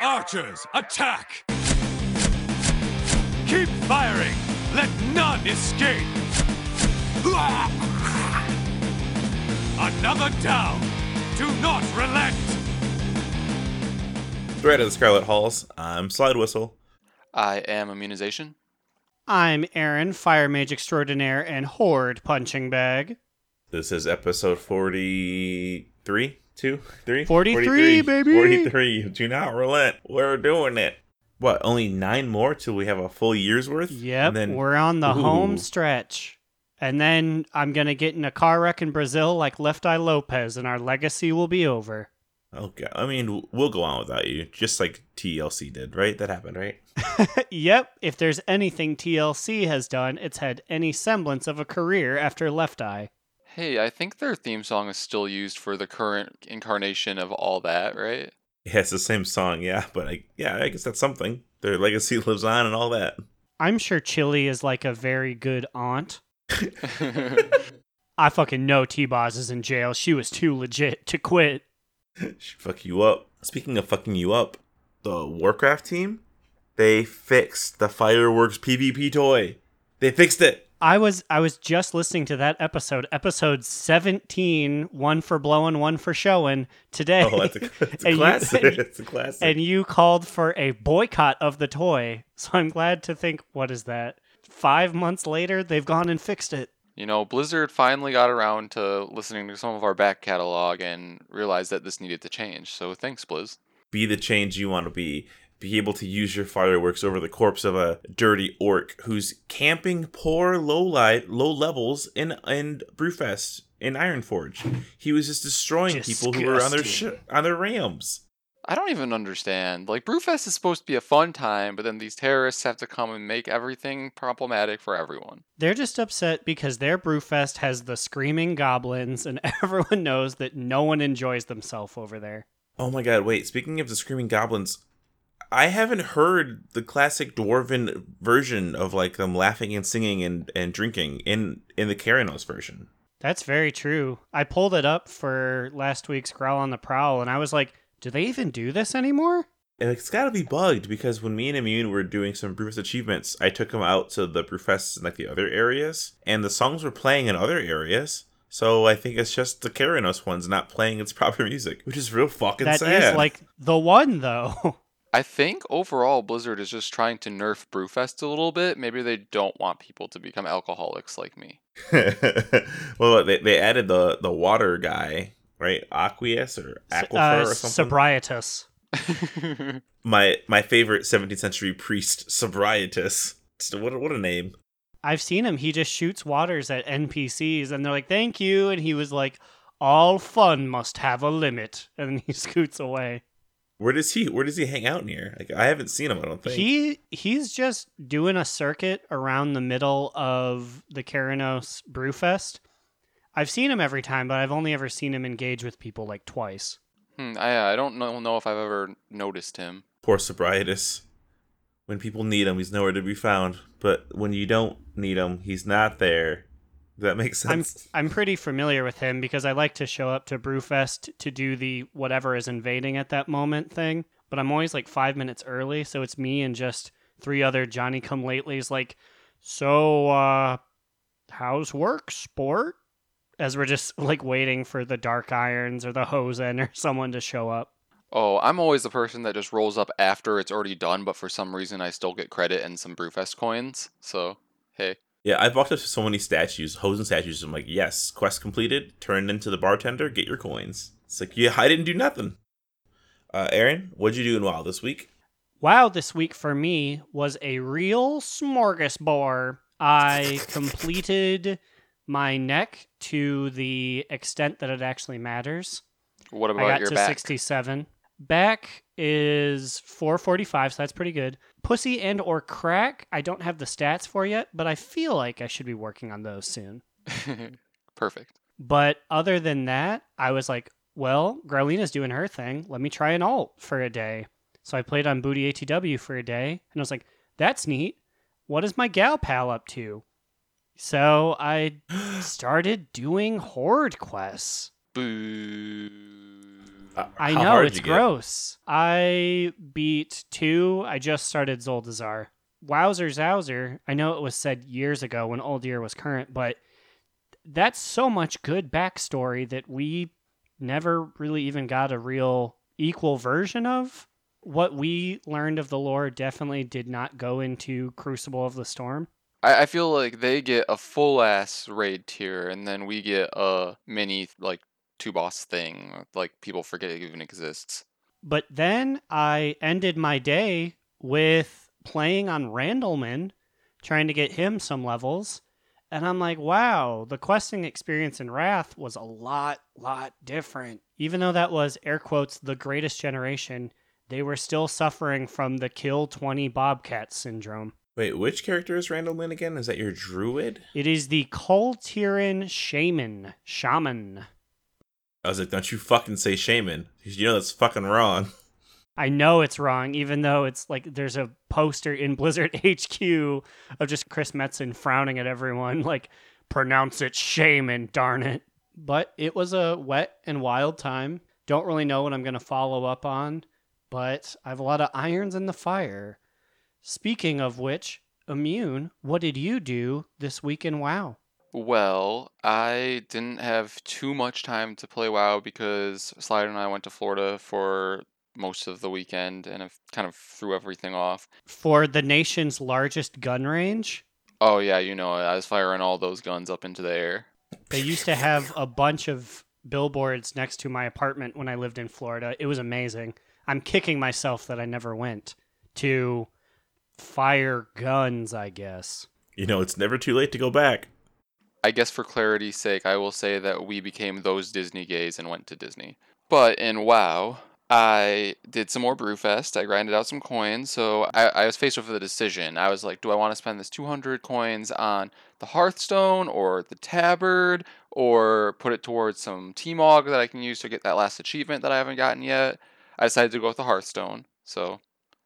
Archers, attack! Keep firing! Let none escape! Another down! Do not relent! Threat of the Scarlet Halls. I'm Slide Whistle. I am immunization. I'm Aaron, Fire Mage Extraordinaire and Horde Punching Bag. This is episode 43? 2? 3? 43, baby! 43. Do not relent. We're doing it. What, only nine more till we have a full year's worth? Yep, And then, we're on the Ooh. home stretch. And then I'm going to get in a car wreck in Brazil like Left Eye Lopez, and our legacy will be over. Okay, I mean, we'll go on without you, just like TLC did, right? That happened, right? yep, if there's anything TLC has done, it's had any semblance of a career after Left Eye. Hey, I think their theme song is still used for the current incarnation of all that, right? Yeah, it's the same song, yeah, but I, yeah, I guess that's something. Their legacy lives on and all that. I'm sure Chili is like a very good aunt. I fucking know T Boz is in jail. She was too legit to quit. she fuck you up. Speaking of fucking you up, the Warcraft team, they fixed the fireworks PvP toy. They fixed it. I was I was just listening to that episode, episode 17, one for blowing, one for showing today. Oh, that's a, that's a And you- classic. and- it's a classic. and you called for a boycott of the toy. So I'm glad to think what is that? 5 months later they've gone and fixed it. you know, Blizzard finally got around to listening to some of our back catalog and realized that this needed to change. So thanks, Blizz. be the change you want to be. Be able to use your fireworks over the corpse of a dirty orc who's camping poor low light, low levels in in Brewfest in Ironforge. He was just destroying people who were on their sh- on their rams. I don't even understand. Like, Brewfest is supposed to be a fun time, but then these terrorists have to come and make everything problematic for everyone. They're just upset because their Brewfest has the screaming goblins and everyone knows that no one enjoys themselves over there. Oh my god, wait, speaking of the screaming goblins, I haven't heard the classic dwarven version of like them laughing and singing and, and drinking in in the Kharanos version. That's very true. I pulled it up for last week's Growl on the Prowl and I was like, do they even do this anymore? And it's got to be bugged because when me and Immune were doing some Brewfest achievements, I took them out to the Brewfest in like the other areas, and the songs were playing in other areas. So I think it's just the Kharanos ones not playing its proper music, which is real fucking That is sad. like the one though. I think overall Blizzard is just trying to nerf Brewfest a little bit. Maybe they don't want people to become alcoholics like me. well, they, they added the the water guy, right? Aqueous or Aquifer uh, or something. sobrietus. my my favorite 17th century priest, Sobrietus. What a- what a name. I've seen him. He just shoots waters at NPCs and they're like, "Thank you." And he was like, "All fun must have a limit." And then he scoots away. Where does he Where does he hang out near? Like I haven't seen him. I don't think. He he's just doing a circuit around the middle of the Kharanos Brewfest. I've seen him every time, but I've only ever seen him engage with people like twice. Hmm, I, I don't know, know if I've ever noticed him. Poor Sobrietus. When people need him, he's nowhere to be found. But when you don't need him, he's not there. Does that make I'm sense? I'm pretty familiar with him because I like to show up to Brewfest to do the whatever is invading at that moment thing. But I'm always like five minutes early, so it's me and just three other Johnny Come Latelys. Like, so uh, how's work, sport? As we're just like waiting for the Dark Irons or the Hosen or someone to show up. Oh, I'm always the person that just rolls up after it's already done, but for some reason I still get credit and some Brewfest coins. So, hey. Yeah, I've walked up to so many statues, Hosen statues. I'm like, yes, quest completed. Turn into the bartender. Get your coins. It's like, yeah, I didn't do nothing. Uh, Aaron, what'd you do in WoW this week? Wow, this week for me was a real smorgasbord. I completed my neck to the extent that it actually matters. What about I about got your to back? 67. Back is 445, so that's pretty good. Pussy and or crack, I don't have the stats for yet, but I feel like I should be working on those soon. Perfect. But other than that, I was like, well, Growlina's doing her thing. Let me try an alt for a day. So I played on Booty ATW for a day, and I was like, that's neat. What is my gal pal up to? So I started doing horde quests. Boo. Uh, I know it's you get? gross. I beat two. I just started Zuldazar. Wowzer Zowzer. I know it was said years ago when Uldir was current, but that's so much good backstory that we never really even got a real equal version of. What we learned of the lore definitely did not go into Crucible of the Storm. I, I feel like they get a full ass raid tier, and then we get a mini like two boss thing. Uh, like people forget it even exists. But then I ended my day with playing on Randleman, trying to get him some levels. And I'm like, wow, the questing experience in Wrath was a lot, lot different. Even though that was, air quotes, the greatest generation, they were still suffering from the kill 20 Bobcat syndrome. Wait, which character is Randallman again? Is that your druid? It is the Koltiran Shaman. Shaman. I was like, don't you fucking say shaman. 'cause You know that's fucking wrong. I know it's wrong, even though it's like there's a poster in Blizzard HQ of just Chris Metzen frowning at everyone, like, pronounce it shaman, darn it. But it was a wet and wild time. Don't really know what I'm going to follow up on, but I have a lot of irons in the fire. Speaking of which, Immune, what did you do this week in WoW? Well, I didn't have too much time to play WoW because Slider and I went to Florida for most of the weekend and it kind of threw everything off. For the nation's largest gun range, Oh yeah, you know. I was firing all those guns up into the air. They used to have a bunch of billboards next to my apartment when I lived in Florida. It was amazing. I'm kicking myself that I never went to fire guns, I guess. You know, it's never too late to go back. I guess for clarity's sake, I will say that we became those Disney gays and went to Disney. But in WoW, I did some more Brewfest. I grinded out some coins. So I, I was faced with a decision. I was like, do I want to spend this 200 coins on the Hearthstone or the Tabard or put it towards some T-Mog that I can use to get that last achievement that I haven't gotten yet? I decided to go with the Hearthstone. So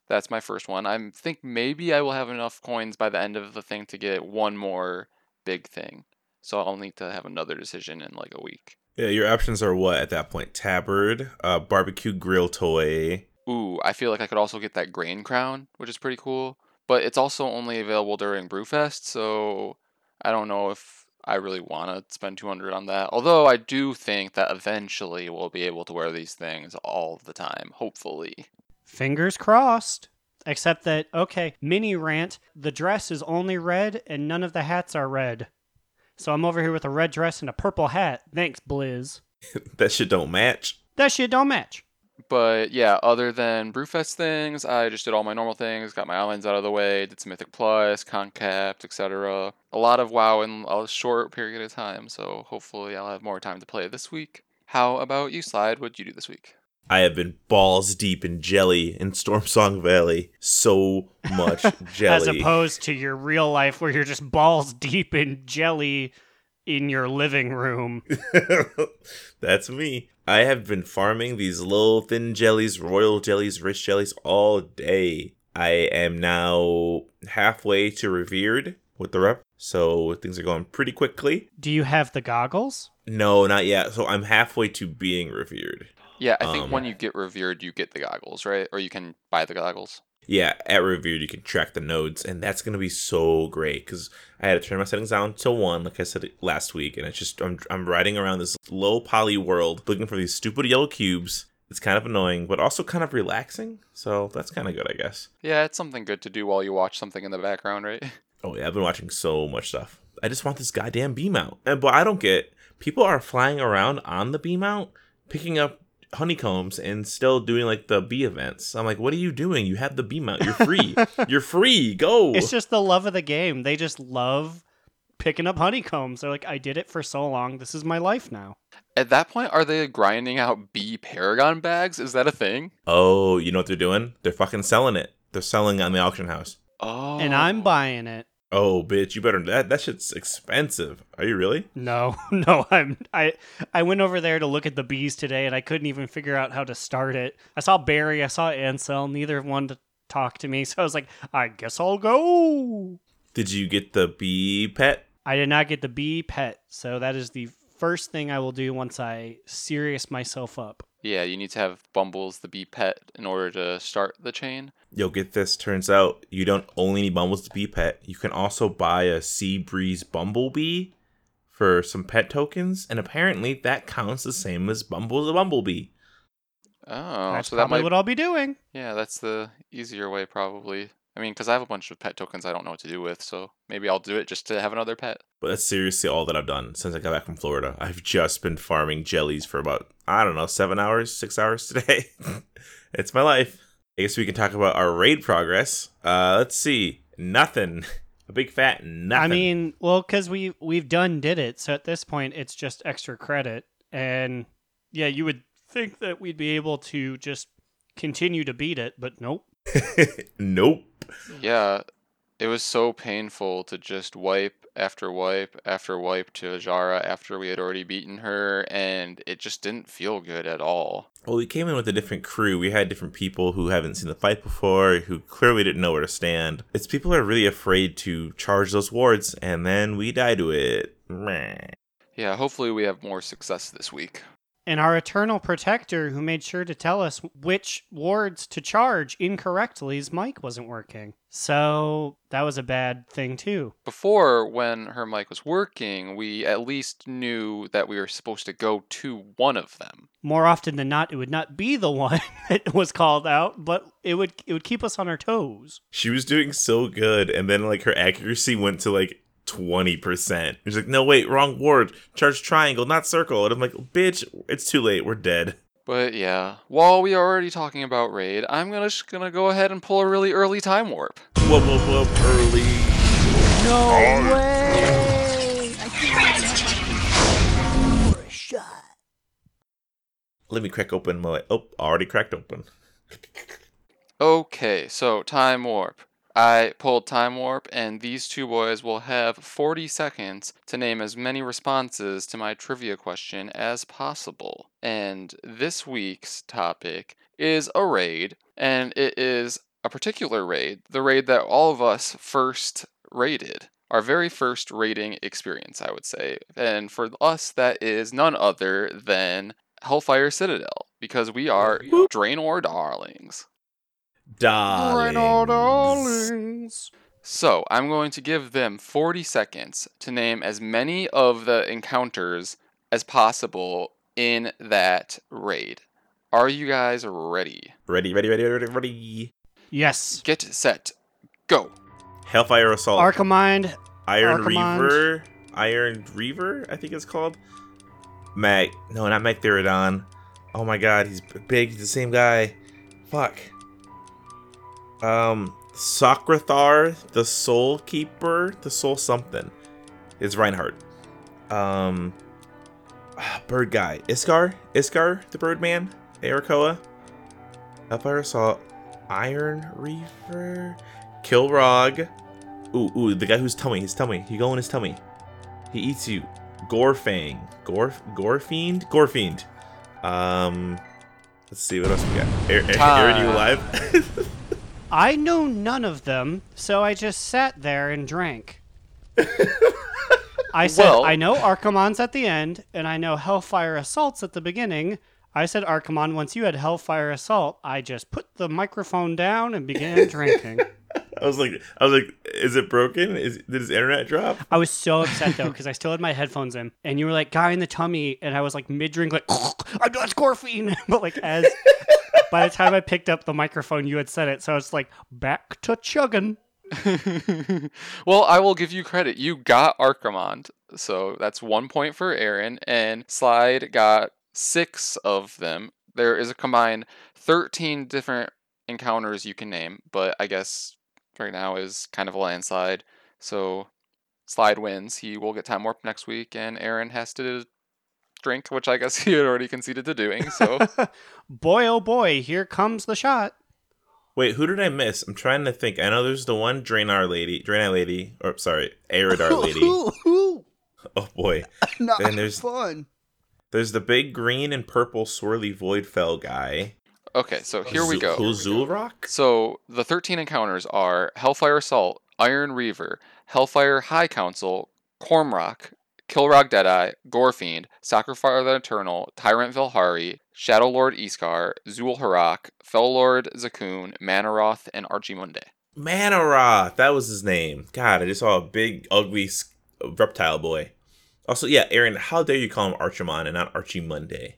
that's my first one. I think maybe I will have enough coins by the end of the thing to get one more big thing. So I'll need to have another decision in like a week. Yeah, your options are what at that point? Tabard, uh, barbecue grill toy. Ooh, I feel like I could also get that grain crown, which is pretty cool. But it's also only available during Brewfest, so I don't know if I really want to spend 200 on that. Although I do think that eventually we'll be able to wear these things all the time, hopefully. Fingers crossed. Except that, okay, mini rant, the dress is only red and none of the hats are red. So I'm over here with a red dress and a purple hat. Thanks, Blizz. that shit don't match. That shit don't match. But yeah, other than Brewfest things, I just did all my normal things, got my islands out of the way, did some Mythic Plus, Concapt, etc. A lot of WoW in a short period of time, so hopefully I'll have more time to play this week. How about you, Slide? What'd you do this week? I have been balls deep in jelly in Stormsong Valley. So much jelly. As opposed to your real life where you're just balls deep in jelly in your living room. That's me. I have been farming these little thin jellies, royal jellies, rich jellies all day. I am now halfway to revered with the rep, so things are going pretty quickly. Do you have the goggles? No, not yet. So I'm halfway to being revered. Yeah, I think Um, when you get revered, you get the goggles, right? Or you can buy the goggles. Yeah, at revered you can track the nodes, and that's gonna be so great because I had to turn my settings down to one, like I said last week, and it's just I'm I'm riding around this low poly world looking for these stupid yellow cubes. It's kind of annoying, but also kind of relaxing. So that's kind of good, I guess. Yeah, it's something good to do while you watch something in the background, right? Oh yeah, I've been watching so much stuff. I just want this goddamn bee mount, and but I don't get people are flying around on the bee mount, picking up honeycombs and still doing like the bee events. I'm like, what are you doing? You have the bee mount. You're free. You're free. Go. It's just the love of the game. They just love picking up honeycombs. They're like, I did it for so long. This is my life now. At that point, are they grinding out bee paragon bags? Is that a thing? Oh, you know what they're doing? They're fucking selling it. They're selling it on the auction house. Oh. And I'm buying it. Oh, bitch, you better that that shit's expensive. Are you really? No, no, I'm I I went over there to look at the bees today and I couldn't even figure out how to start it. I saw Barry, I saw Ansel, neither one to talk to me, so I was like, I guess I'll go. Did you get the bee pet? I did not get the bee pet, so that is the first thing I will do once I serious myself up. Yeah, you need to have Bumbles the bee pet in order to start the chain. Yo, get this. Turns out you don't only need Bumbles to be pet. You can also buy a Seabreeze Bumblebee for some pet tokens, and apparently that counts the same as Bumbles the Bumblebee. Oh, That's so that probably might what I'll be doing. Yeah, that's the easier way probably. I mean, because I have a bunch of pet tokens I don't know what to do with, so maybe I'll do it just to have another pet. But that's seriously all that I've done since I got back from Florida. I've just been farming jellies for about, I don't know, seven hours, six hours today. it's my life. I guess we can talk about our raid progress. Uh, let's see. Nothing. A big fat nothing. I mean, well, because we we've done did it, so at this point it's just extra credit, and yeah, you would think that we'd be able to just continue to beat it, but nope. nope. Yeah, it was so painful to just wipe after wipe after wipe to Azshara after we had already beaten her, and it just didn't feel good at all. Well, we came in with a different crew. We had different people who haven't seen the fight before, who clearly didn't know where to stand. It's people who are really afraid to charge those wards, and then we die to it. Meh. Yeah, hopefully we have more success this week. And our eternal protector, who made sure to tell us which wards to charge incorrectly incorrectly's mic wasn't working. So that was a bad thing too. Before, when her mic was working, we at least knew that we were supposed to go to one of them. More often than not, it would not be the one that was called out, but it would it would keep us on our toes. She was doing so good, and then like her accuracy went to like twenty percent. She's like, "No, wait, wrong ward. Charge triangle, not circle." And I'm like, "Bitch, it's too late. We're dead." But yeah, while we are already talking about raid, I'm gonna just gonna go ahead and pull a really early time warp. Whoop whoop whoop! Early. No oh. way! Let me crack open my. Oh, already cracked open. Okay, so time warp. I pulled time warp, and these two boys will have 40 seconds to name as many responses to my trivia question as possible. And this week's topic is a raid, and it is a particular raid, the raid that all of us first raided. Our very first raiding experience, I would say. And for us, that is none other than Hellfire Citadel, because we are Draenor Darlings. Darlings. So, I'm going to give them 40 seconds to name as many of the encounters as possible in that raid. Are you guys ready? Ready, ready, ready, ready, ready. Yes. Get set, go. Hellfire Assault. Archimind, Iron Archimonde. Reaver. Iron Reaver, I think it's called. Mag. No, not Magtheridon. Oh my god, he's big. He's the same guy. Fuck. Um, Socrethar, the Soul Keeper, the Soul something. It's Reinhardt. Um, ah, Bird Guy. Iskar? Iskar, the Birdman? Arakkoa? Hellfire Assault. Iron Reaver. Kilrogg. Ooh, ooh, the guy who's tummy, his tummy. He go in his tummy. He eats you. Gorefang. Gore Gorefiend? Gorefiend. Um let's see what else we got. Aaron, Aaron you alive? I know none of them, so I just sat there and drank. I said, Well- I know Archimon's at the end, and I know Hellfire Assault's at the beginning. I said, Archimon, once you had Hellfire Assault, I just put the microphone down and began drinking. I was like I was like, is it broken? Is did his internet drop? I was so upset though because I still had my headphones in, and you were like guy in the tummy, and I was like mid drink, like I'm not scorphine, but like as by the time I picked up the microphone, you had said it, so it's like back to chugging. well, I will give you credit. You got Archimonde. So that's one point for Aaron, and Slide got six of them. There is a combined 13 different encounters you can name, but I guess right now is kind of a landslide. So Slide wins. He will get time warp next week, and Aaron has to drink, which I guess he had already conceded to doing. So boy, oh boy, here comes the shot. Wait, who did I miss? I'm trying to think. I know there's the one Draenor lady, Draenor lady, or sorry, Eredar lady. Oh boy. Not Then there's- fun. There's the big green and purple swirly Voidfell guy. okay, so here we go. Who's Xhul'horac? So the 13 encounters are Hellfire Assault, Iron Reaver, Hellfire High Council, Kormrok, Kilrogg Deadeye, Gorefiend, Socrethar the Eternal, Tyrant Velhari, Shadow Lord Iskar, Xhul'horac, Fel Lord Zakuun, Mannoroth, and Archimonde. Mannoroth, that was his name. God, I just saw a big, ugly reptile boy. Also, yeah, Aaron, how dare you call him Archimon and not Archie Monday?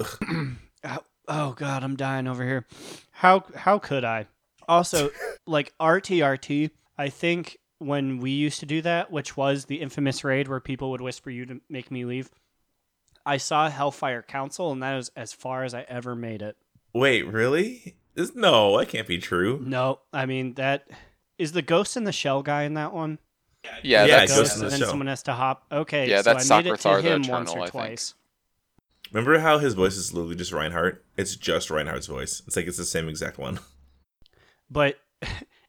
Oh, oh god, I'm dying over here. How how could I? Also, like RTRT, I think when we used to do that, which was the infamous raid where people would whisper you to make me leave, I saw Hellfire Council, and that was as far as I ever made it. Wait, really? This, no, that can't be true. No, I mean that is the Ghost in the Shell guy in that one. Yeah, Yeah, that's Ghost Ghost, in and the then Shell. someone has to hop. Okay, Yeah, so that's I made it to Socrethar the him once Eternal, or I think. twice. Remember how his voice is literally just Reinhardt? It's just Reinhardt's voice. It's like it's the same exact one. but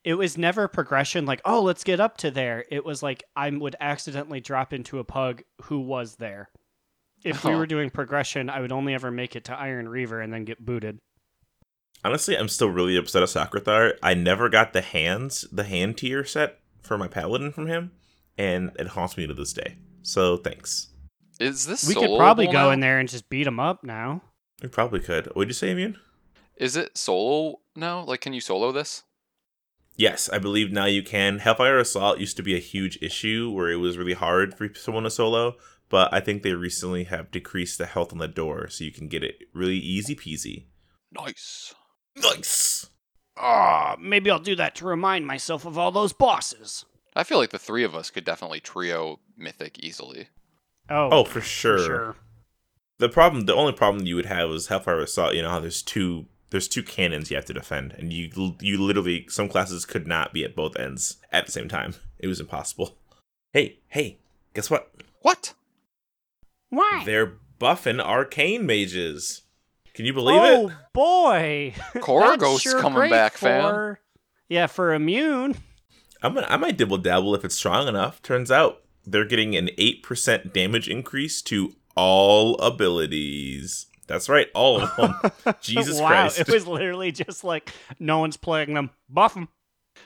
it was never progression like oh let's get up to there it was like i would accidentally drop into a pug who was there if we Oh. were doing progression i would only ever make it to iron reaver and then get booted Honestly, I'm still really upset at Socrethar. I never got the hands, the hand tier set for my paladin from him, and it haunts me to this day. So thanks. Is this we could probably soloable go now? in there and just beat him up now We probably could. What'd you say, Immune? Is it solo now? Like, can you solo this? Yes, I believe now you can. Hellfire Assault used to be a huge issue where it was really hard for someone to solo, but I think they recently have decreased the health on the door so you can get it really easy peasy. Nice. Nice! oh maybe i'll do that to remind myself of all those bosses I feel like the three of us could definitely trio Mythic easily. oh, Oh, for for sure. sure The problem, the only problem you would have is Hellfire Assault. You know how there's two, there's two cannons you have to defend, and you, you literally some classes could not be at both ends at the same time. It was impossible. Hey, hey, guess what? What? why They're buffing arcane mages. Can you believe oh it? Oh boy Korra Ghost's sure coming great back, fam. for- yeah for immune I'm gonna, I might dibble dabble if it's strong enough. Turns out they're getting an eight percent damage increase to all abilities. That's right, all of them. Jesus wow, Christ! it was literally just like no one's playing them. Buff them.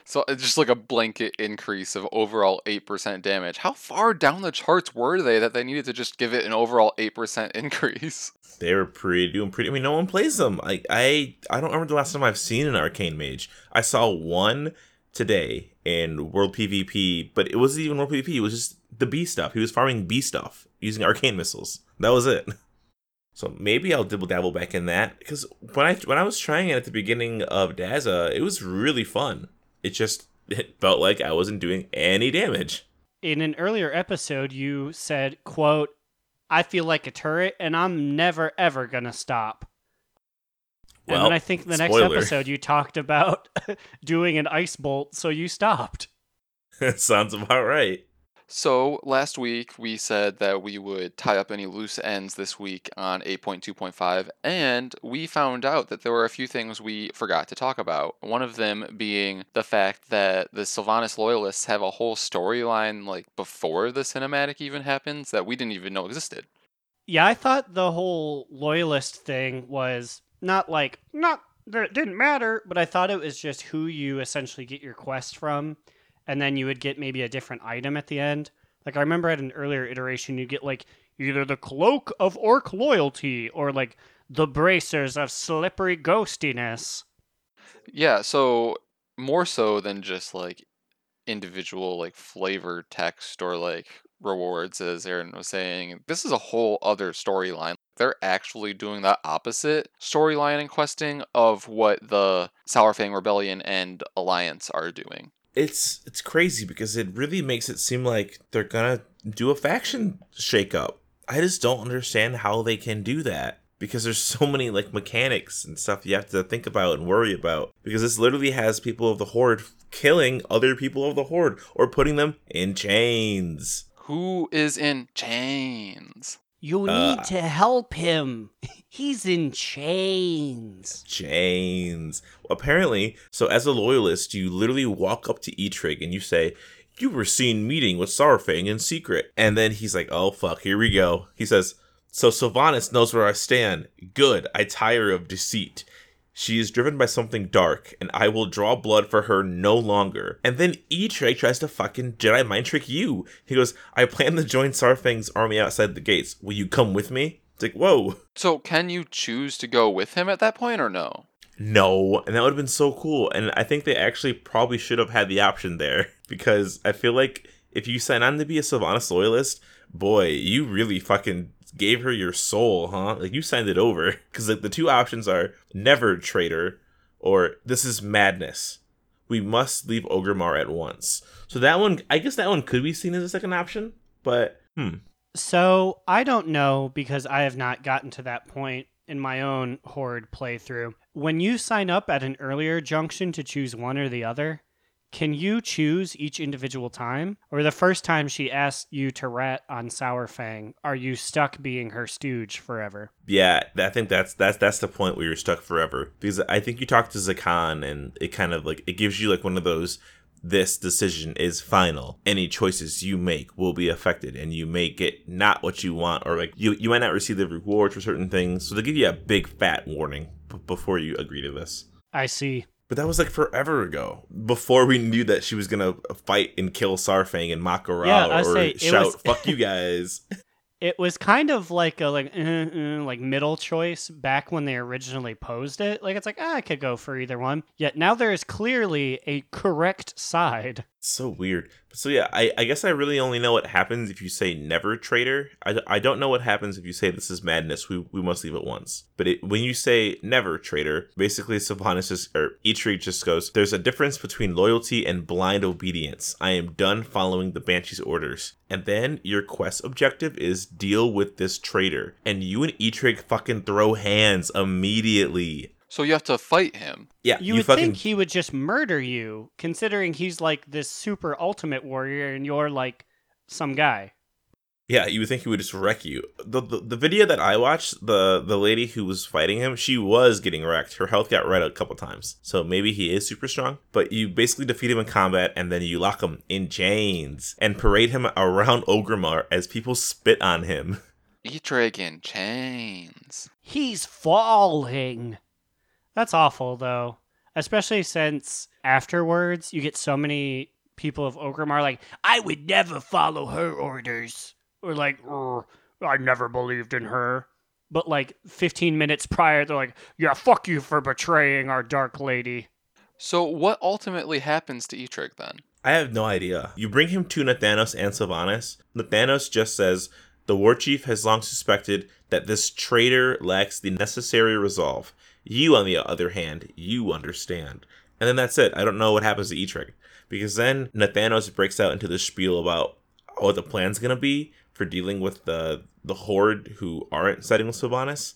So it's just like a blanket increase of overall 8% damage. How far down the charts were they that they needed to just give it an overall 8% increase? they were pretty doing pretty. I mean, no one plays them. Like I, I don't remember the last time I've seen an arcane mage. I saw one today in World PvP, but it wasn't even World PvP. It was just the B stuff. He was farming B stuff using arcane missiles. That was it. So maybe I'll dibble dabble back in that because when I when I was trying it at the beginning of Daza, it was really fun. It just it felt like I wasn't doing any damage. In an earlier episode, you said, "quote I feel like a turret, and I'm never ever gonna stop." and Well, then I think the next episode you talked about doing an ice bolt, so you stopped. Sounds about right. So last week we said that we would tie up any loose ends this week on 8.2.5, and we found out that there were a few things we forgot to talk about. One of them being the fact that the Sylvanas loyalists have a whole storyline like before the cinematic even happens that we didn't even know existed. Yeah, I thought the whole loyalist thing was not like not that it didn't matter, but I thought it was just who you essentially get your quest from, and then you would get maybe a different item at the end. Like I remember at an earlier iteration, you get like either the cloak of orc loyalty or like the bracers of slippery ghostiness. Yeah, so more so than just like individual like flavor text or like rewards, as Aaron was saying. This is a whole other storyline. They're actually doing the opposite storyline and questing of what the Saurfang Rebellion and Alliance are doing. It's it's crazy because it really makes it seem like they're gonna do a faction shakeup. I just don't understand how they can do that because there's so many like mechanics and stuff you have to think about and worry about. Because this literally has people of the horde killing other people of the horde or putting them in chains. Who is in chains? You Uh, need to help him. He's in chains. Chains. Apparently, so as a loyalist, you literally walk up to Eitrigg and you say, You were seen meeting with Saurfang in secret. And then he's like, Oh fuck, here we go. He says, So Sylvanas knows where I stand. Good, I tire of deceit. She is driven by something dark, and I will draw blood for her no longer. And then Eitrigg tries to fucking Jedi mind trick you. He goes, I plan to join Saurfang's army outside the gates. Will you come with me? It's like, whoa. So can you choose to go with him at that point or no? No, and that would have been so cool. And I think they actually probably should have had the option there because I feel like if you sign on to be a Sylvanas loyalist, boy, you really fucking gave her your soul, huh? Like you signed it over because like the two options are never traitor or this is madness. We must leave Orgrimmar at once. So that one, I guess that one could be seen as a second option, but hmm. So I don't know because I have not gotten to that point in my own Horde playthrough. When you sign up at an earlier junction to choose one or the other, can you choose each individual time? Or the first time she asked you to rat on Saurfang, are you stuck being her stooge forever? Yeah, I think that's that's that's the point where you're stuck forever. Because I think you talk to Zekhan and it kind of like it gives you like one of those this decision is final. Any choices you make will be affected and you may get not what you want or like you you might not receive the rewards for certain things. So they give you a big fat warning b- before you agree to this. I see. But that was like forever ago. Before we knew that she was gonna fight and kill Saurfang and Mak'gora Yeah, or say, shout was- "fuck you guys." It was kind of like a like uh, uh, like middle choice back when they originally posed it. Like it's like ah, I could go for either one. Yet now there is clearly a correct side. So weird. So yeah, I, I guess I really only know what happens if you say never traitor. I, I don't know what happens if you say this is madness. We, we must leave at once. But it, when you say never traitor, basically Sylvanas just or Eitrigg just goes. There's a difference between loyalty and blind obedience. I am done following the Banshee's orders. And then your quest objective is deal with this traitor. And you and Eitrigg fucking throw hands immediately. So you have to fight him. Yeah, You, would think he would just murder you, considering he's like this super ultimate warrior and you're like some guy. Yeah, you would think he would just wreck you. The, the the video that I watched, the the lady who was fighting him, she was getting wrecked. Her health got red a couple times. So maybe he is super strong. But you basically defeat him in combat and then you lock him in chains and parade him around Orgrimmar as people spit on him. Eitrigg in chains. He's falling. That's awful, though. Especially since afterwards you get so many people of Orgrimmar like, I would never follow her orders. Or like, I never believed in her. But like 15 minutes prior, they're like, yeah, fuck you for betraying our Dark Lady. So what ultimately happens to Eitrigg then? I have no idea. You bring him to Nathanos and Sylvanas. Nathanos just says, The war chief has long suspected that this traitor lacks the necessary resolve. You, on the other hand, you understand. And then that's it. I don't know what happens to Eitrigg. Because then Nathanos breaks out into this spiel about what the plan's gonna be for dealing with the the horde who aren't siding with Sylvanas.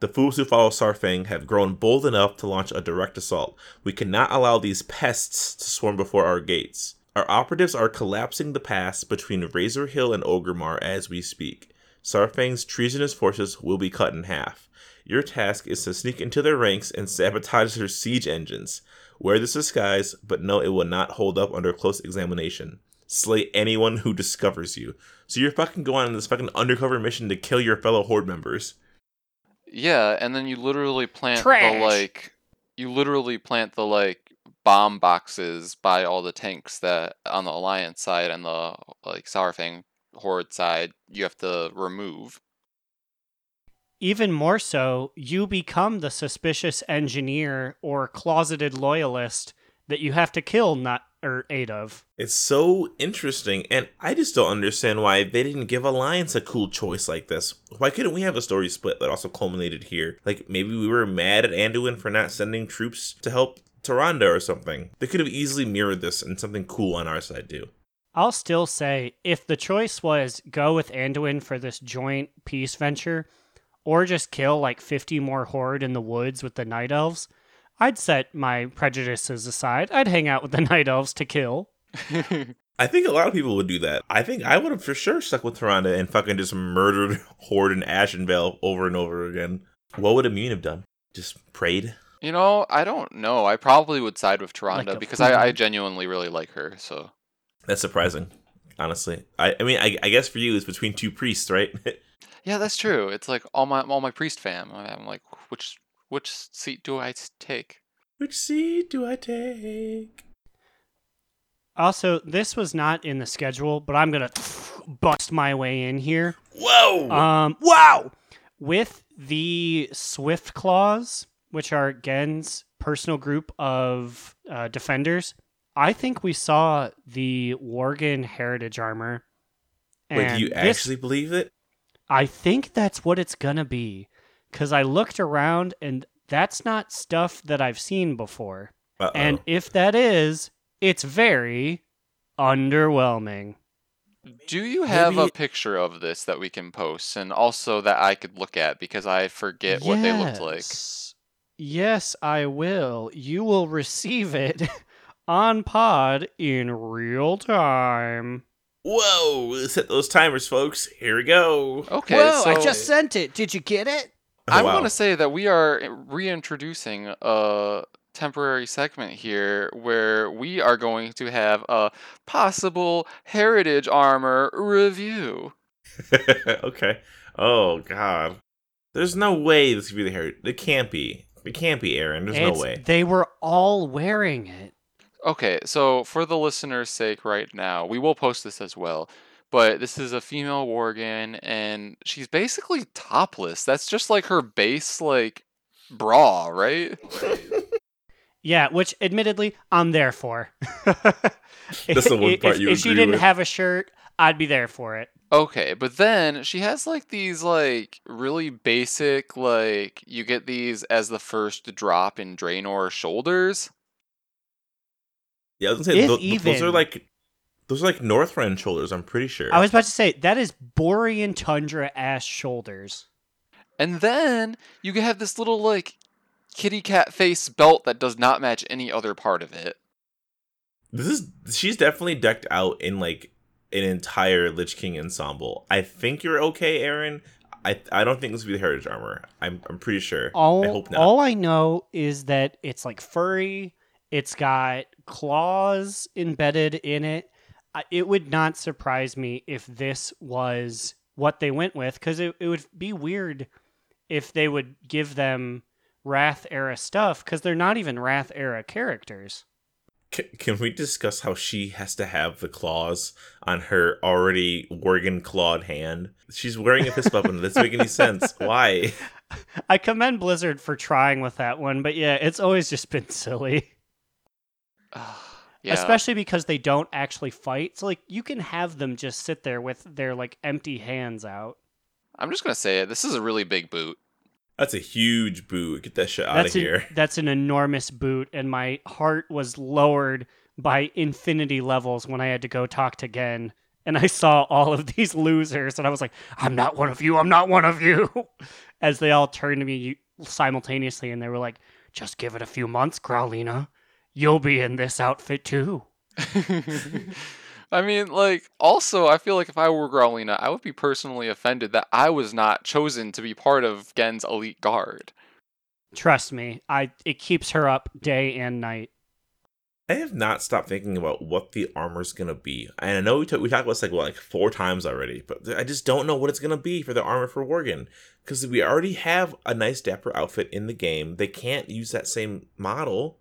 The fools who follow Saurfang have grown bold enough to launch a direct assault. We cannot allow these pests to swarm before our gates. Our operatives are collapsing the pass between Razor Hill and Orgrimmar as we speak. Saurfang's treasonous forces will be cut in half. Your task is to sneak into their ranks and sabotage their siege engines. Wear this disguise, but know it will not hold up under close examination. Slay anyone who discovers you. So you're fucking going on this fucking undercover mission to kill your fellow horde members. Yeah, and then you literally plant Trash. the like you literally plant the like bomb boxes by all the tanks that on the alliance side and the like Saurfang horde side you have to remove. Even more so, you become the suspicious engineer or closeted loyalist that you have to kill not or eight of. It's so interesting, and I just don't understand why they didn't give Alliance a cool choice like this. Why couldn't we have a story split that also culminated here? Like maybe we were mad at Anduin for not sending troops to help Tyrande or something. They could have easily mirrored this and something cool on our side too. I'll still say if the choice was go with Anduin for this joint peace venture, or just kill like 50 more horde in the woods with the night elves, I'd set my prejudices aside. I'd hang out with the night elves to kill. I think a lot of people would do that. I think I would have for sure stuck with Tyrande and fucking just murdered Horde and Ashenvale over and over again. What would Immune have done? Just prayed? You know, I don't know. I probably would side with Like Tyrande a because I, I genuinely really like her. So That's surprising, honestly. I, I mean, I, I guess for you, it's between two priests, right? Yeah, that's true. It's like all my all my priest fam. I'm like, which which seat do I take? Which seat do I take? Also, this was not in the schedule, but I'm going to bust my way in here. Whoa! Um, wow! with the Swift Claws, which are Genn's personal group of uh, defenders, I think we saw the Worgen heritage armor. Wait, do And you this- actually believe it? I think that's what it's gonna be, because I looked around and that's not stuff that I've seen before. Uh-oh. And if that is, it's very underwhelming. Do you have Maybe- a picture of this that we can post and also that I could look at because I forget what they looked like? Yes. Yes, I will. You will receive it on pod in real time. Whoa! Set those timers, folks. Here we go. Okay, Whoa, I just sent it. Did you get it? Oh, I Oh, wow. want to say that we are reintroducing a temporary segment here where we are going to have a possible heritage armor review. okay. Oh God. There's no way this could be the hair. It can't be. It can't be Aaron. There's It's- no way. They were all wearing it. Okay, so for the listener's sake right now, we will post this as well. But this is a female Worgen and she's basically topless. That's just like her base like bra, right? Yeah, which admittedly I'm there for. That's the one If- part if, you If she didn't with. have a shirt, I'd be there for it. Okay, but then she has like these like really basic like you get these as the first drop in Draenor shoulders. Yeah, I was gonna say If tho- th- those are like those are like Northrend shoulders. I'm pretty sure. I was about to say that is Borean tundra ass shoulders. And then you can have this little like kitty cat face belt that does not match any other part of it. This is she's definitely decked out in like an entire Lich King ensemble. I think you're okay, Aaron. I I don't think this will be the heritage armor. I'm I'm pretty sure. All I hope not. all I know is that it's like furry. It's got claws embedded in it. It would not surprise me if this was what they went with, because it, it would be weird if they would give them Wrath era stuff, because they're not even Wrath era characters. Can, can we discuss how she has to have the claws on her already Worgen clawed hand? She's wearing a fist weapon. That doesn't make any sense. Why? I commend Blizzard for trying with that one, but yeah, it's always just been silly. yeah. especially because they don't actually fight. So like you can have them just sit there with their like empty hands out. I'm just gonna say it. This is a really big boot. That's a huge boot. Get that shit out of here. that's an enormous boot, and my heart was lowered by infinity levels when I had to go talk to Genn. And I saw all of these losers, and I was like, "I'm not one of you. I'm not one of you." As they all turned to me simultaneously, and they were like, "Just give it a few months, Growlina. You'll be in this outfit too." I mean, like, also, I feel like if I were Growlina, I would be personally offended that I was not chosen to be part of Genn's elite guard. Trust me, I it keeps her up day and night. I have not stopped thinking about what the armor's gonna be. And I know we, talk, we talked about this like what, like four times already, but I just don't know what it's gonna be for the armor for Worgen because we already have a nice dapper outfit in the game. They can't use that same model.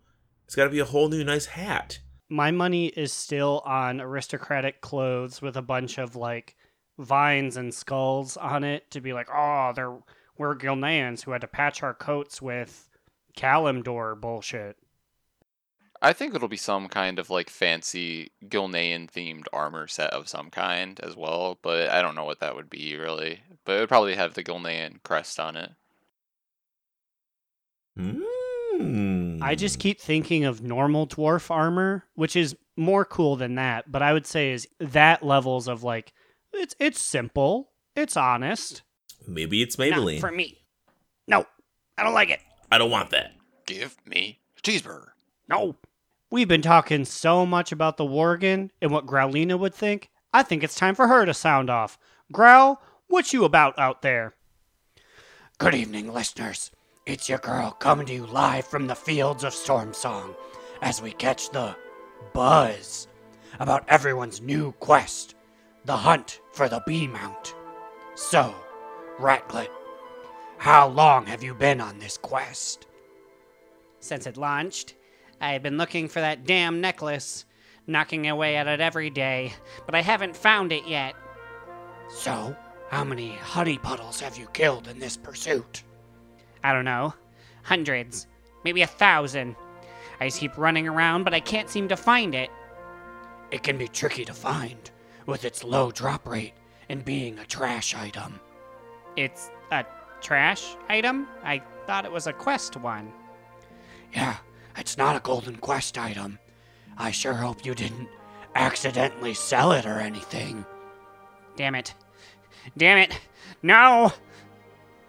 It's got to be a whole new nice hat. my money is still on aristocratic clothes with a bunch of like vines and skulls on it to be like, oh, they're we're Gilneans who had to patch our coats with Kalimdor bullshit. I think it'll be some kind of like fancy Gilnean themed armor set of some kind as well, but I don't know what that would be really. But it would probably have the Gilnean crest on it. Mm. I just keep thinking of normal dwarf armor, which is more cool than that, but I would say is that levels of like it's it's simple, it's honest. maybe it's Not Maybelline. for me. No, I don't like it. I don't want that. Give me cheeseburger. No. We've been talking so much about the Worgen and what Growlina would think. I think it's time for her to sound off. Growl, what you about out there? Good evening, listeners. It's your girl coming to you live from the fields of Storm Song as we catch the buzz about everyone's new quest, the hunt for the bee mount. So, Ratclet, how long have you been on this quest? Since it launched, I've been looking for that damn necklace, knocking away at it every day, but I haven't found it yet. So, How many honey puddles have you killed in this pursuit? I don't know. Hundreds. Maybe a thousand. I just keep running around, but I can't seem to find it. It can be tricky to find, with its low drop rate and being a trash item. It's a trash item? I thought it was a quest one. Yeah, it's not a Golden Quest item. I sure hope you didn't accidentally sell it or anything. Damn it. Damn it. No!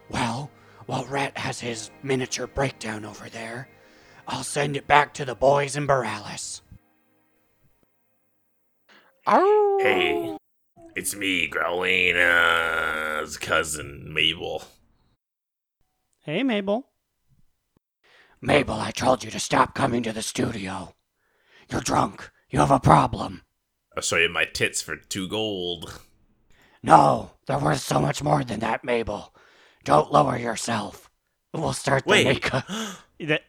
Well, while Rhett has his miniature breakdown over there, I'll send it back to the boys in Borealis. Arr! Hey, it's me, Growlina's cousin Mabel. Hey, Mabel. Mabel, I told you to stop coming to the studio. You're drunk. You have a problem. I'll show you my tits for two gold. No, they're worth so much more than that, Mabel. Don't lower yourself. We'll start the Wait, makeup. That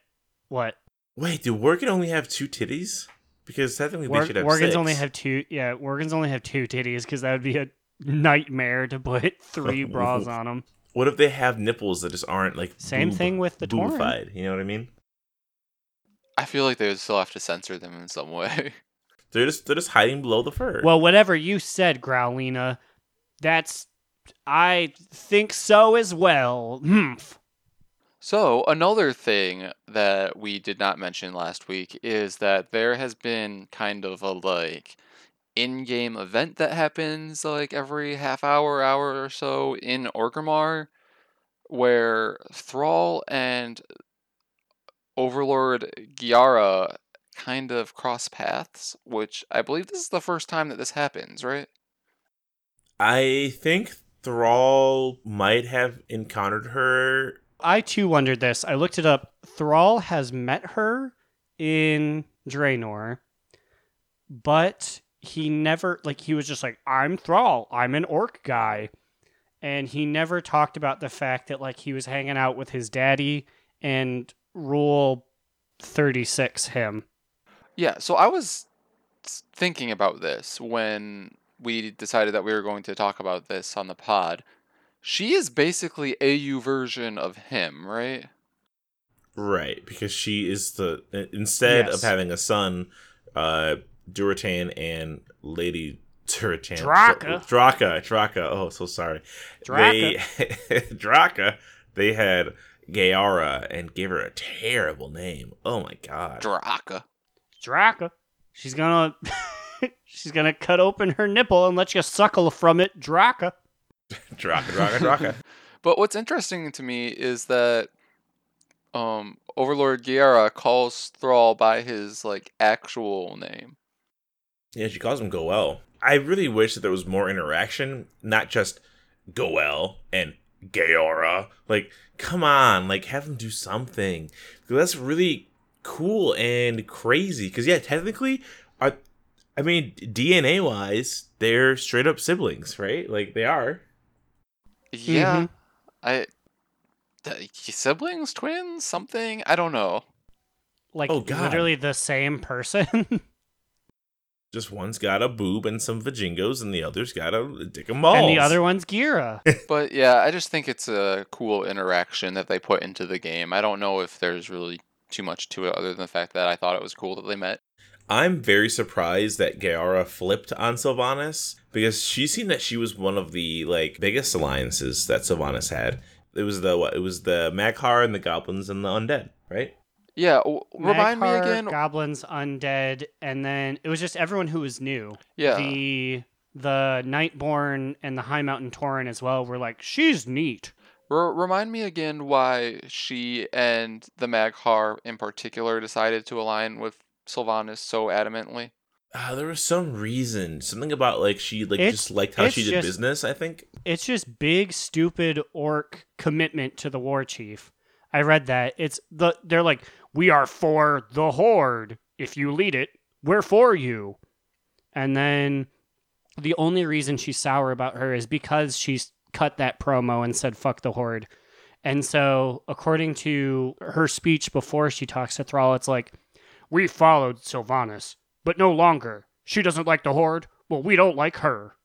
what? wait, do Worgen only have two titties? Because technically Wor- they should have Worgens six. only have two. Yeah, Worgens only have two titties because that would be a nightmare to put three bras on them. What if they have nipples that just aren't like Same boob- thing with the Tauren. boobified? You know what I mean? I feel like they would still have to censor them in some way. They're just they're just hiding below the fur. Well, whatever you said, Growlina, that's. I think so as well. Humph. So, another thing that we did not mention last week is that there has been kind of a like in-game event that happens like every half hour, hour or so in Orgrimmar where Thrall and Overlord Geya'rah kind of cross paths, which I believe this is the first time that this happens, right? I think Thrall might have encountered her. I too wondered this. I looked it up. Thrall has met her in Draenor, but he never like he was just like, I'm Thrall, I'm an orc guy. And he never talked about the fact that like he was hanging out with his daddy and rule thirty six him. Yeah, so I was thinking about this when we decided that we were going to talk about this on the pod. She is basically AU version of him, right? Right, because she is the instead Yes. of having a son, uh Durotan and Lady Durotan. Draka. Draka, Draka. Oh, so sorry. Draka. They Draka, they had Geya'rah and gave her a terrible name. Oh my god. Draka. Draka. She's gonna she's gonna cut open her nipple and let you suckle from it, Draka. Draka, Draka, Draka. But what's interesting to me is that um Overlord Geya'rah calls Thrall by his like actual name. Yeah, she calls him Go'el. I really wish that there was more interaction, not just Go'el and Geya'rah. Like, come on, like have them do something. that's really cool and crazy. Because yeah, technically, are I mean DNA wise, they're straight up siblings, right? Like they are. Yeah. Mm-hmm. I th- siblings, twins, something? I don't know. Like Oh, God. literally the same person. Just one's got a boob and some vajingos, and the other's got a dick and balls. and the other one's Geya'rah. But yeah, I just think it's a cool interaction that they put into the game. I don't know if there's really too much to it other than the fact that I thought it was cool that they met. I'm very surprised that Geya'rah flipped on Sylvanas because she seemed that she was one of the like biggest alliances that Sylvanas had. It was the what? It was the Mag'har and the goblins and the undead, right? Yeah, w- remind me again. Goblins, undead, and then it was just everyone who was new. yeah. The the Nightborne and the Highmountain Tauren as well were like, she's neat. R- remind me again why she and the Mag'har in particular decided to align with Sylvanas so adamantly. Uh, there was some reason, something about like she like It's- just liked how she did just- business. I think. It's just big, stupid orc commitment to the war chief. I read that. It's the they're like, we are for the horde. If you lead it, we're for you. And then the only reason she's sour about her is because she's cut that promo and said fuck the horde. And so, according to her speech before she talks to Thrall, it's like, we followed Sylvanas, but no longer. She doesn't like the horde. Well, we don't like her.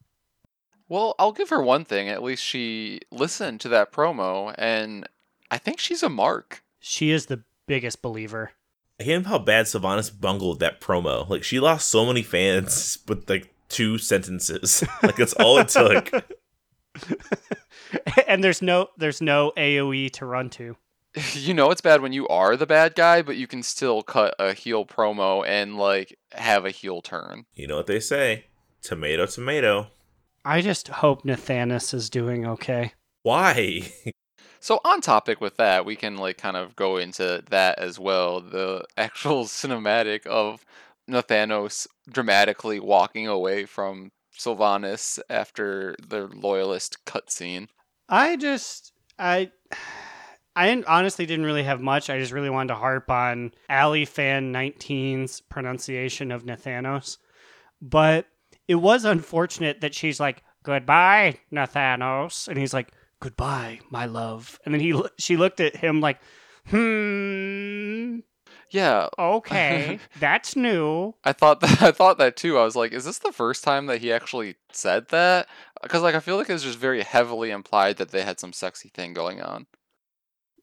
Well, I'll give her one thing. At least she listened to that promo, and I think she's a mark. She is the biggest believer. I can't believe how bad Sylvanas bungled that promo. Like she lost so many fans with like two sentences. like that's all it took. and there's no there's no AoE to run to. you know it's bad when you are the bad guy, but you can still cut a heel promo and like have a heel turn. You know what they say? Tomato, tomato. I just hope Nathanos is doing okay. Why? So on topic with that, we can like kind of go into that as well. The actual cinematic of Nathanos dramatically walking away from Sylvanas after the loyalist cutscene. I just I I honestly didn't really have much. I just really wanted to harp on Ali Fan 19's pronunciation of Nathanos. But it was unfortunate that she's like, "Goodbye, Nathanos," and he's like, "Goodbye, my love." And then he she looked at him like, "Hmm, Yeah, okay, that's new." I thought that I thought that too. I was like, is this the first time that he actually said that? Because like I feel like it's just very heavily implied that they had some sexy thing going on.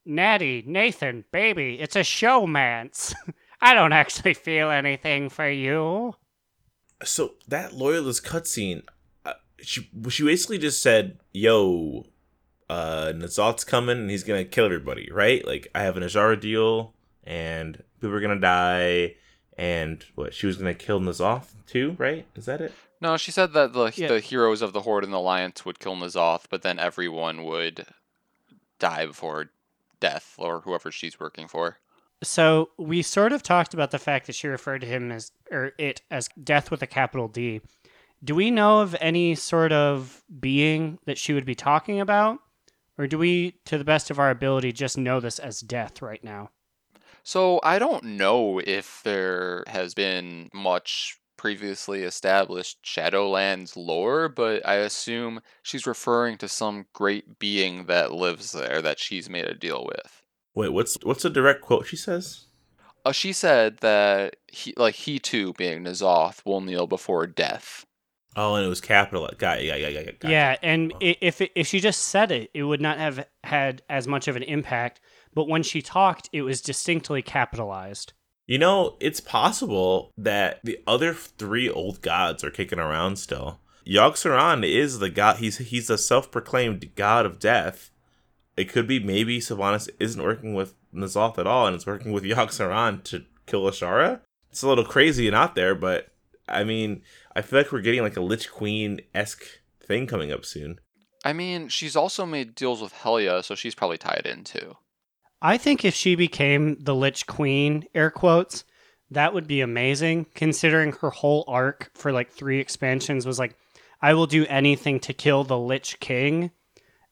Natty, Nathan, baby, it's a showmance. I don't actually feel anything for you. so that loyalist cutscene, uh, she she basically just said, "Yo, uh, N'Zoth's coming and he's gonna kill everybody." Right? Like I have an Azshara deal and people are gonna die, and what she was gonna kill N'Zoth too. Right? Is that it? No, she said that the Yeah. the heroes of the Horde and the Alliance would kill N'Zoth, but then everyone would die before death or whoever she's working for. So we sort of talked about the fact that she referred to him as or it as death with a capital D. Do we know of any sort of being that she would be talking about? Or do we, to the best of our ability, just know this as death right now? So I don't know if there has been much previously established Shadowlands lore, but I assume she's referring to some great being that lives there that she's made a deal with. Wait, what's what's a direct quote she says? Uh, she said that he, like he too, being N'Zoth, will kneel before death. Oh, and it was capital. Got it. Yeah, yeah, yeah, yeah. got it. Yeah, and i- if it, if she just said it, it would not have had as much of an impact. But when she talked, it was distinctly capitalized. You know, it's possible that the other three old gods are kicking around still. Yogg-Saron is the god. He's he's a self-proclaimed god of death. It could be maybe Sylvanas isn't working with N'Zoth at all, and it's working with Yogg-Saron to kill Azshara. It's a little crazy and out there, but I mean, I feel like we're getting like a Lich Queen esque thing coming up soon. I mean, she's also made deals with Helya, so she's probably tied in too. I think if she became the Lich Queen, air quotes, that would be amazing, considering her whole arc for like three expansions was like, I will do anything to kill the Lich King.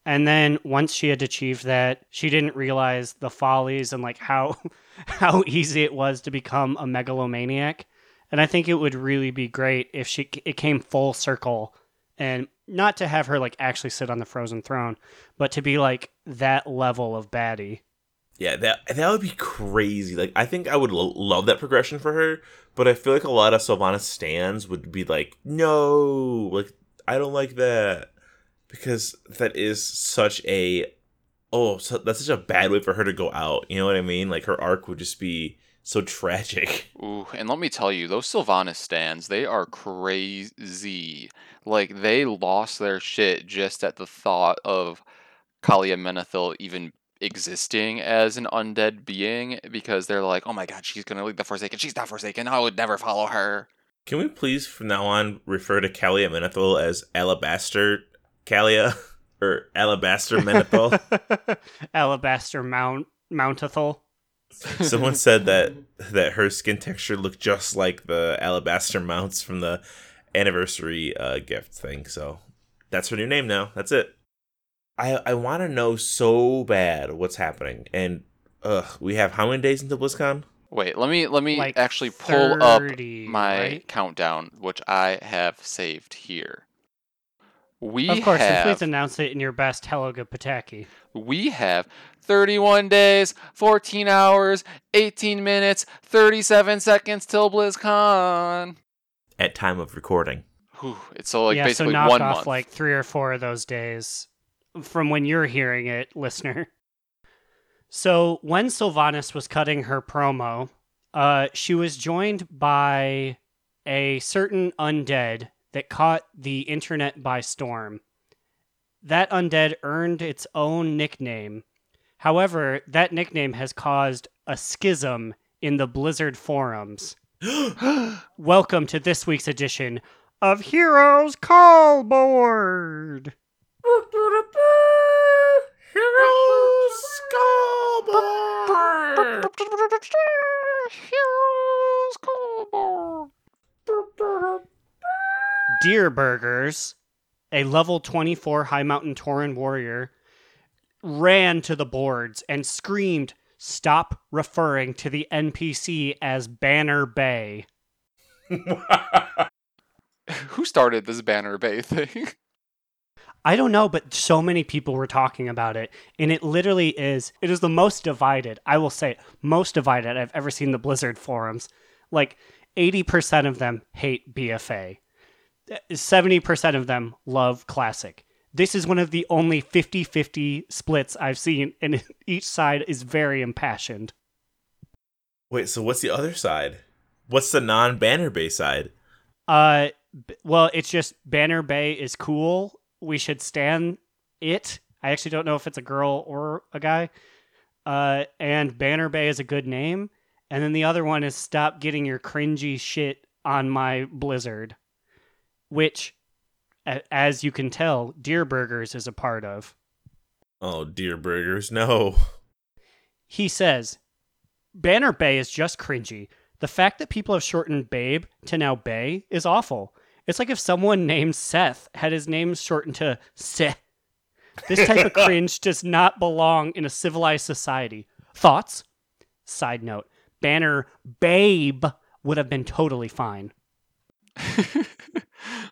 And then once she had achieved that, she didn't realize the follies and like how how easy it was to become a megalomaniac. And I think it would really be great if she it came full circle and not to have her like actually sit on the frozen throne, but to be like that level of baddie. Yeah, that that would be crazy. Like, I think I would lo- love that progression for her, but I feel like a lot of Sylvanas stands would be like, no, like I don't like that because that is such a oh, so that's such a bad way for her to go out. You know what I mean? Like her arc would just be so tragic. Ooh, and let me tell you, those Sylvanas stands, they are crazy. Like, they lost their shit just at the thought of Calia Menethil even existing as an undead being because they're like, oh my god, she's gonna lead the Forsaken. She's not Forsaken. I would never follow her. Can we please, from now on, refer to Calia Menethil as Alabaster Calia or Alabaster Menethil? Alabaster Mount Mountathal. Someone said that that her skin texture looked just like the alabaster mounts from the anniversary uh, gift thing. So that's her new name now. That's it. I I want to know so bad what's happening. And ugh, we have how many days until BlizzCon? Wait, let me let me Like actually pull up my right? countdown, which I have saved here. We Of course, have please announce it in your best Helga Pataki. we have 31 days, 14 hours, 18 minutes, 37 seconds till BlizzCon. At time of recording. Whew, it's so like yeah, so knock one off month. like three or four of those days from when you're hearing it, listener. So when Sylvanas was cutting her promo, uh, she was joined by a certain undead that caught the internet by storm. That undead earned its own nickname. However, that nickname has caused a schism in the Blizzard forums. Welcome to this week's edition of Heroes Call Board. Deer Burgers, a level 24 Highmountain Tauren warrior, ran to the boards and screamed, Stop referring to the NPC as Banner Bay. Who started this Banner Bay thing? I don't know, but so many people were talking about it, and it literally is. It is the most divided. I will say, most divided I've ever seen the Blizzard forums. Like eighty percent of them hate BFA. Seventy percent of them love Classic. This is one of the only 50-50 splits I've seen, and each side is very impassioned. Wait, so what's the other side? What's the non-banner Bay side? Uh, b- well, it's just Banner Bay is cool. We should stand it. I actually don't know if it's a girl or a guy. Uh, and Banner Bay is a good name. And then the other one is stop getting your cringy shit on my Blizzard, which, as you can tell, Deer Burgers is a part of. Oh, dear burgers, no. He says, Banner Bay is just cringy. The fact that people have shortened Babe to now Bay is awful. It's like if someone named Seth had his name shortened to Seth. This type of cringe does not belong in a civilized society. Thoughts? Side note Banner Babe would have been totally fine.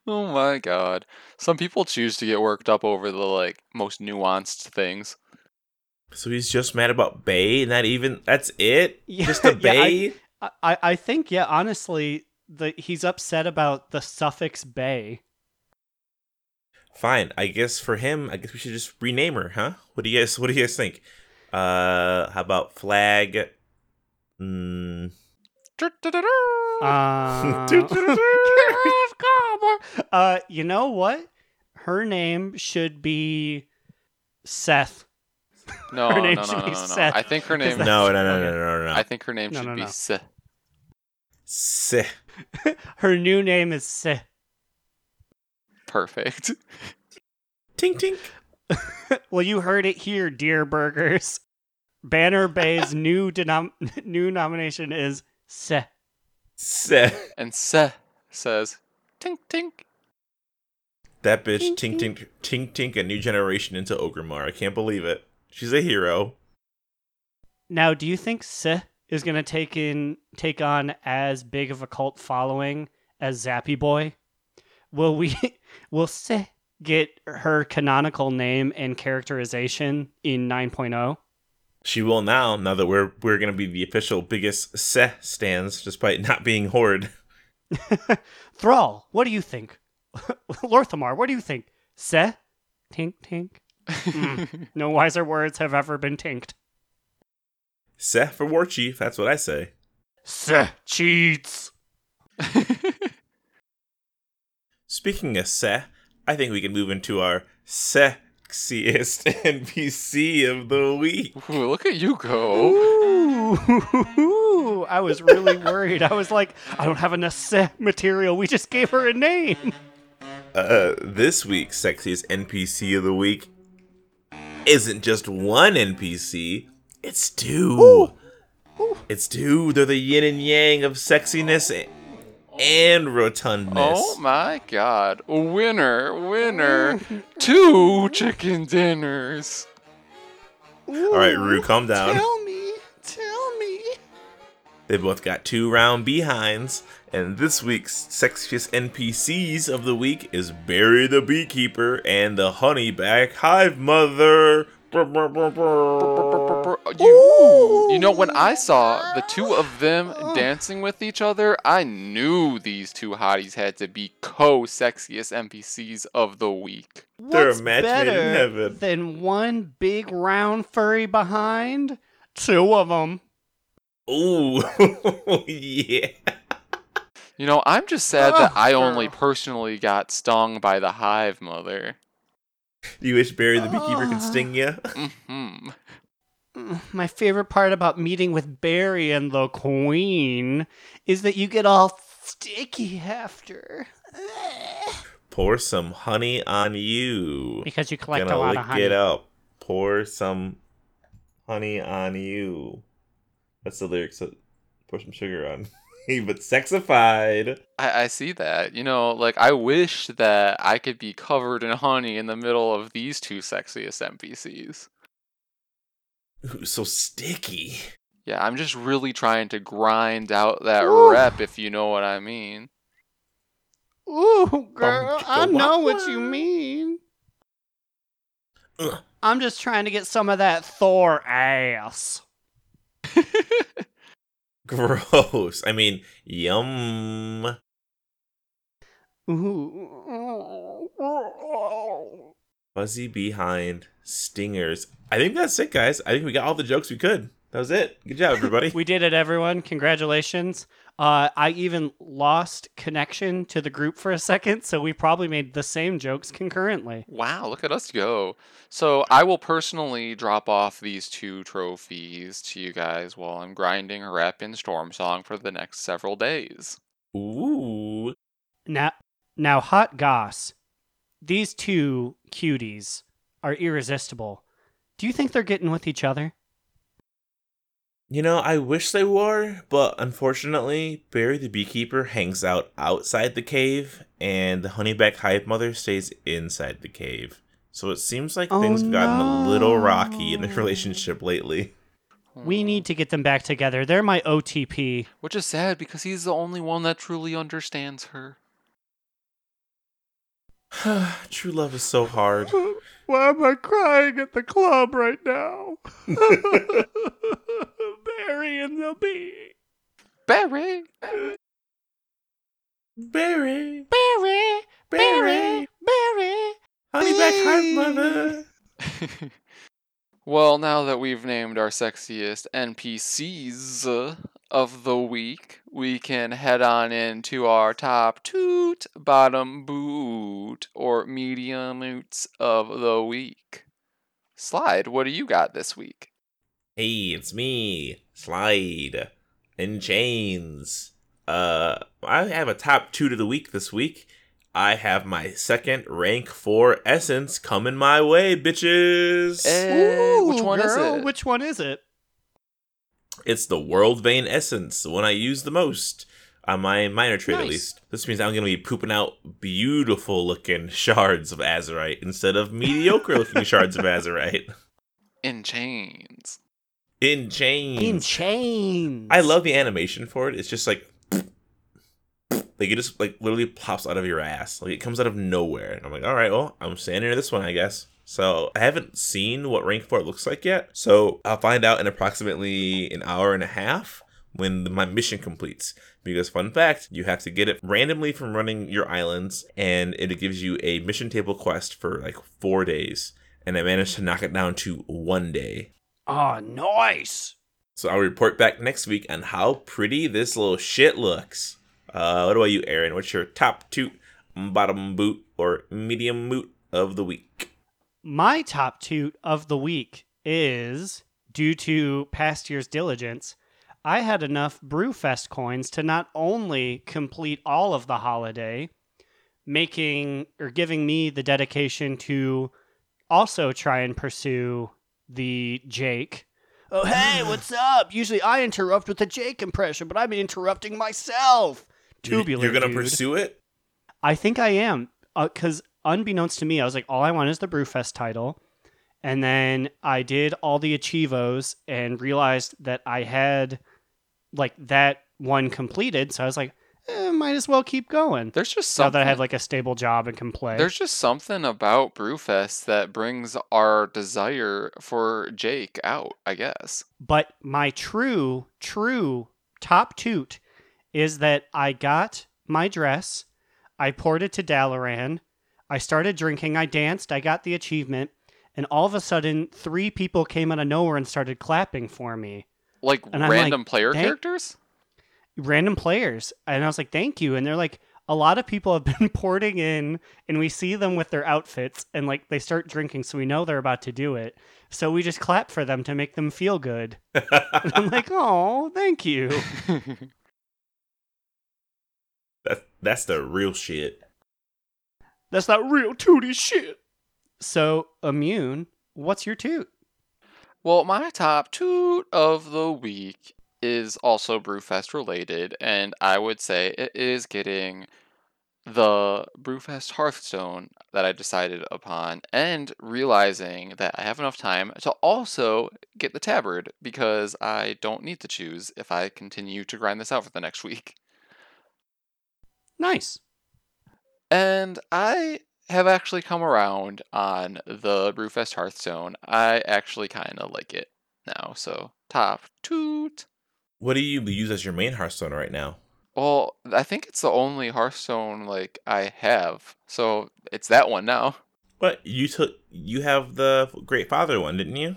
oh my god. Some people choose to get worked up over the like most nuanced things. So he's just mad about Bay, and that even that's it? Yeah, just a yeah, Bay? I, I, I think, yeah, honestly, the, he's upset about the suffix Bay. Fine. I guess for him, I guess we should just rename her, huh? What do you guys what do you guys think? Uh how about flag? Mm, Uh, uh, you know what? Her name should be Seth. No, Her no, name no, should no, be no, no. Seth, I think her 'cause name. that's- no, no, no, okay. no, no, no, I no. think her name No, should no, be no. Seth. Seh. Her new name is Seth. Perfect. Tink tink. well, you heard it here, dear burgers. Banner Bay's new denom- new nomination is Seth. Seh. And Seth says, "Tink tink." That bitch tink tink tink tink a new generation into Orgrimmar. I can't believe it. She's a hero. Now, do you think Seth is gonna take in take on as big of a cult following as Zappy Boy? Will we will Seth get her canonical name and characterization in oh? 9.0? She will now, now that we're we're gonna be the official biggest Seh stands, despite not being Horde. Thrall, what do you think? Lor'themar, what do you think? Seth? Tink tink. Mm. No wiser words have ever been tinked. Seh for War Chief, that's what I say. Seth cheats. Speaking of Seh, I think we can move into our sexiest NPC of the week. Ooh, look at you go. Ooh, I was really worried. I was like, I don't have enough Seth material. We just gave her a name. Uh, this week's sexiest NPC of the week isn't just one NPC, it's two. It's two. They're the yin and yang of sexiness and rotundness. Oh my god. Winner, winner. Two chicken dinners. All right, Rue, calm down. Tell me, tell me. They both got two round behinds, and this week's sexiest NPCs of the week is Barry the Beekeeper and the Honeyback Hive Mother. You, you know, when I saw the two of them dancing with each other, I knew these two hotties had to be co-sexiest NPCs of the week. They're a What's match made in better heaven. than one big round furry behind? Two of them. Ooh, yeah. You know, I'm just sad that I only personally got stung by the hive mother. You wish Barry the Beekeeper could sting you? hmm My favorite part about meeting with Barry and the Queen is that you get all sticky after. Pour some honey on you. Because you collect Gonna a lot lick of honey. it up. Pour some honey on you. That's the lyrics. That pour some sugar on. but sexified. I, I see that. You know, like I wish that I could be covered in honey in the middle of these two sexiest NPCs. Ooh, so sticky. Yeah, I'm just really trying to grind out that Ooh. rep, if you know what I mean. Ooh, girl, I know what you mean. Ugh. I'm just trying to get some of that Thor ass. Gross. I mean, yum. Ooh. Fuzzy behind stingers. I think that's it, guys. I think we got all the jokes we could. That was it. Good job, everybody. We did it, everyone. Congratulations. Uh, I even lost connection to the group for a second, so we probably made the same jokes concurrently. Wow, look at us go. So I will personally drop off these two trophies to you guys while I'm grinding a rep in Stormsong for the next several days. Ooh. Now, now, hot goss. These two cuties are irresistible. Do you think they're getting with each other? You know, I wish they were, but unfortunately, Barry the Beekeeper hangs out outside the cave, and the Honeyback Hive Mother stays inside the cave. So it seems like Oh, things have gotten a little rocky in their relationship lately. We hmm. need to get them back together. They're my OTP. Which is sad because he's the only one that truly understands her. True love is so hard. Why am I crying at the club right now? Barry and the bee. Barry! Barry, Barry, Barry, Barry. Honeyback Hive Mother. well, now that we've named our sexiest NPCs of the week, we can head on into our top toot, bottom boot, or medium oots of the week. Slide, what do you got this week? Hey, it's me, Slide, in chains. Uh, I have a top two to the week this week. I have my second rank four essence coming my way, bitches. Eh, which Ooh, one is girl, it? Which one is it? It's the Worldvein Essence, the one I use the most on my minor trade, at least. This means I'm going to be pooping out beautiful looking shards of Azerite instead of mediocre looking shards of Azerite. In chains. In chains. In chains. I love the animation for it. It's just like like it just like literally pops out of your ass. Like it comes out of nowhere. And I'm like, all right, well, I'm standing near this one, I guess. So I haven't seen what rank four looks like yet. So I'll find out in approximately an hour and a half when the- my mission completes. Because fun fact, you have to get it randomly from running your islands, and it gives you a mission table quest for like four days. And I managed to knock it down to one day. Oh, nice. So I'll report back next week on how pretty this little shit looks. Uh, what about you, Aaron? What's your top toot, bottom boot, or medium boot of the week? My top toot of the week is due to past year's diligence. I had enough Brewfest coins to not only complete all of the holiday, making or giving me the dedication to also try and pursue the Jake. Oh, hey, what's up? Usually I interrupt with the Jake impression, but I'm interrupting myself. Tubular. You're gonna pursue it? I think I am. Uh, because unbeknownst to me, I was like, all I want is the Brewfest title. And then I did all the Achievos and realized that I had like that one completed. So I was like, eh, might as well keep going. There's just Now something. that I have like a stable job and can play. There's just something about Brewfest that brings our desire for Jake out, I guess. But my true, true top toot is that I got my dress, I poured it to Dalaran, I started drinking, I danced, I got the achievement, and all of a sudden, three people came out of nowhere and started clapping for me. Like And I'm like, random player "Thank- characters? Random players. And I was like, thank you. And they're like, a lot of people have been porting in, and we see them with their outfits, and like they start drinking, so we know they're about to do it. So we just clap for them to make them feel good. And I'm like, oh, thank you. That, that's the real shit. That's that real tooty shit. So, Immune, what's your toot? Well, my top toot of the week is also Brewfest related, and I would say it is getting the Brewfest Hearthstone that I decided upon, and realizing that I have enough time to also get the Tabard because I don't need to choose if I continue to grind this out for the next week. Nice. And I have actually come around on the Brewfest Hearthstone. I actually kind of like it now. So, top toot. What do you use as your main Hearthstone right now? Well, I think it's the only Hearthstone like I have. So, it's that one now. But you took? You have the Great Father one, didn't you?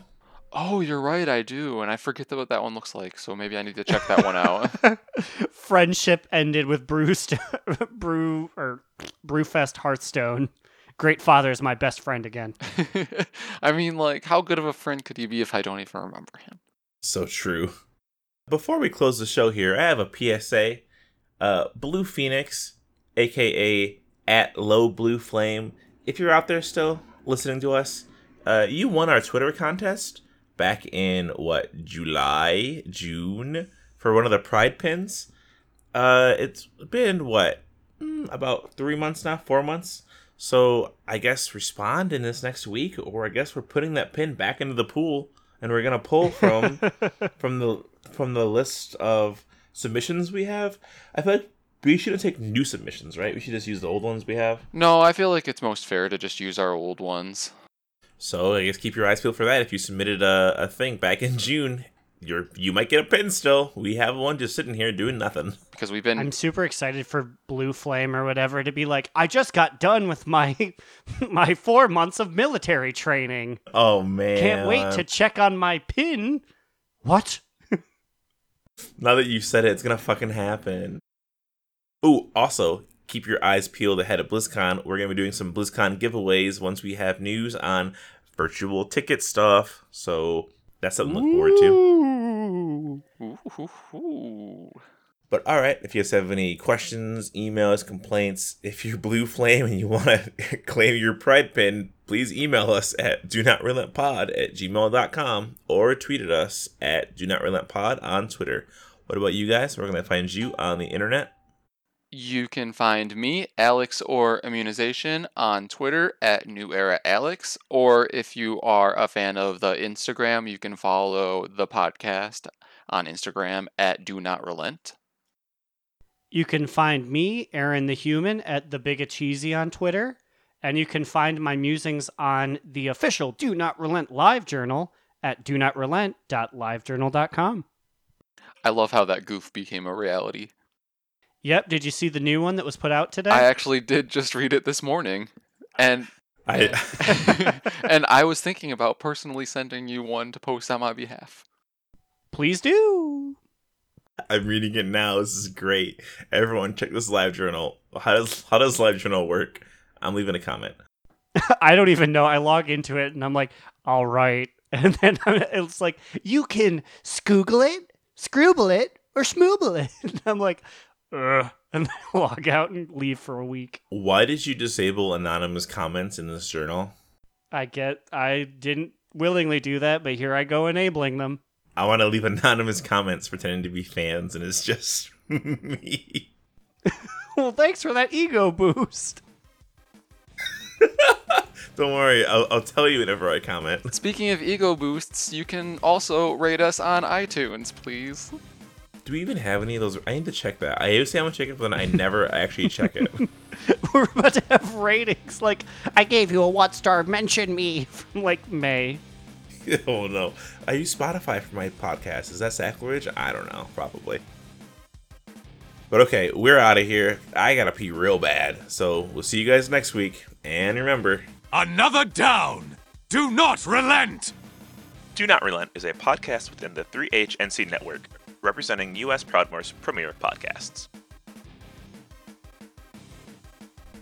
Oh, you're right, I do. And I forget what that one looks like. So, maybe I need to check that one out. Friendship ended with Brewst- Brew or Brewfest Hearthstone. Great Father is my best friend again. I mean, like, how good of a friend could he be if I don't even remember him? So true. Before we close the show here, I have a PSA. Uh, Blue Phoenix, aka at Low Blue Flame. If you're out there still listening to us, uh, you won our Twitter contest back in what July, June for one of the Pride pins. Uh, it's been what mm, about three months now, four months. So I guess respond in this next week, or I guess we're putting that pin back into the pool, and we're gonna pull from from the from the list of submissions we have. I feel like we shouldn't take new submissions, right? We should just use the old ones we have. No, I feel like it's most fair to just use our old ones. So I guess keep your eyes peeled for that. If you submitted a, a thing back in June, you're you might get a pin still. We have one just sitting here doing nothing. Because we've been I'm super excited for Blue Flame or whatever to be like, I just got done with my my four months of military training. Oh man! Can't wait to check on my pin. What? Now that you've said it, it's gonna fucking happen. Ooh, also keep your eyes peeled ahead of BlizzCon. We're gonna be doing some BlizzCon giveaways once we have news on virtual ticket stuff. So that's something to look forward to. Ooh. Ooh, hoo. But all right, if you guys have any questions, emails, complaints, if you're Blue Flame and you want to claim your Pride pin, please email us at do not relent pod at gmail.com or tweet at us at do not relent pod on Twitter. What about you guys? We're going to find you on the internet. You can find me, Alex or Immunization, on Twitter at New Era Alex. Or if you are a fan of the Instagram, you can follow the podcast on Instagram at Do Not Relent. You can find me, Aaron the Human, at the Big Cheesy on Twitter, and you can find my musings on the official Do Not Relent live journal at do not relent.livejournal.com. I love how that goof became a reality. Yep, did you see the new one that was put out today? I actually did just read it this morning. And I and I was thinking about personally sending you one to post on my behalf. Please do. I'm reading it now. This is great. Everyone check this live journal. How does how does live journal work? I'm leaving a comment. I don't even know. I log into it and I'm like, all right. And then it's like, you can scoogle it, scrooble it, or smooble it. And I'm like, ugh. And then I log out and leave for a week. Why did you disable anonymous comments in this journal? I get, I didn't willingly do that, but here I go enabling them. I want to leave anonymous comments pretending to be fans, and it's just me. Well, thanks for that ego boost. Don't worry, I'll, I'll tell you whenever I comment. Speaking of ego boosts, you can also rate us on iTunes, please. Do we even have any of those? I need to check that. I always say I'm gonna check it, but then I never actually check it. We're about to have ratings. Like, I gave you a what star, mention me from like May. oh no. I use Spotify for my podcast. Is that sacrilege? I don't know. Probably. But okay, we're out of here. I gotta pee real bad. So we'll see you guys next week. And remember, Another down! Do not relent! Do Not Relent is a podcast within the 3HNC network, representing U.S. Proudmoore's premier podcasts.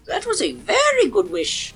That was a very good wish.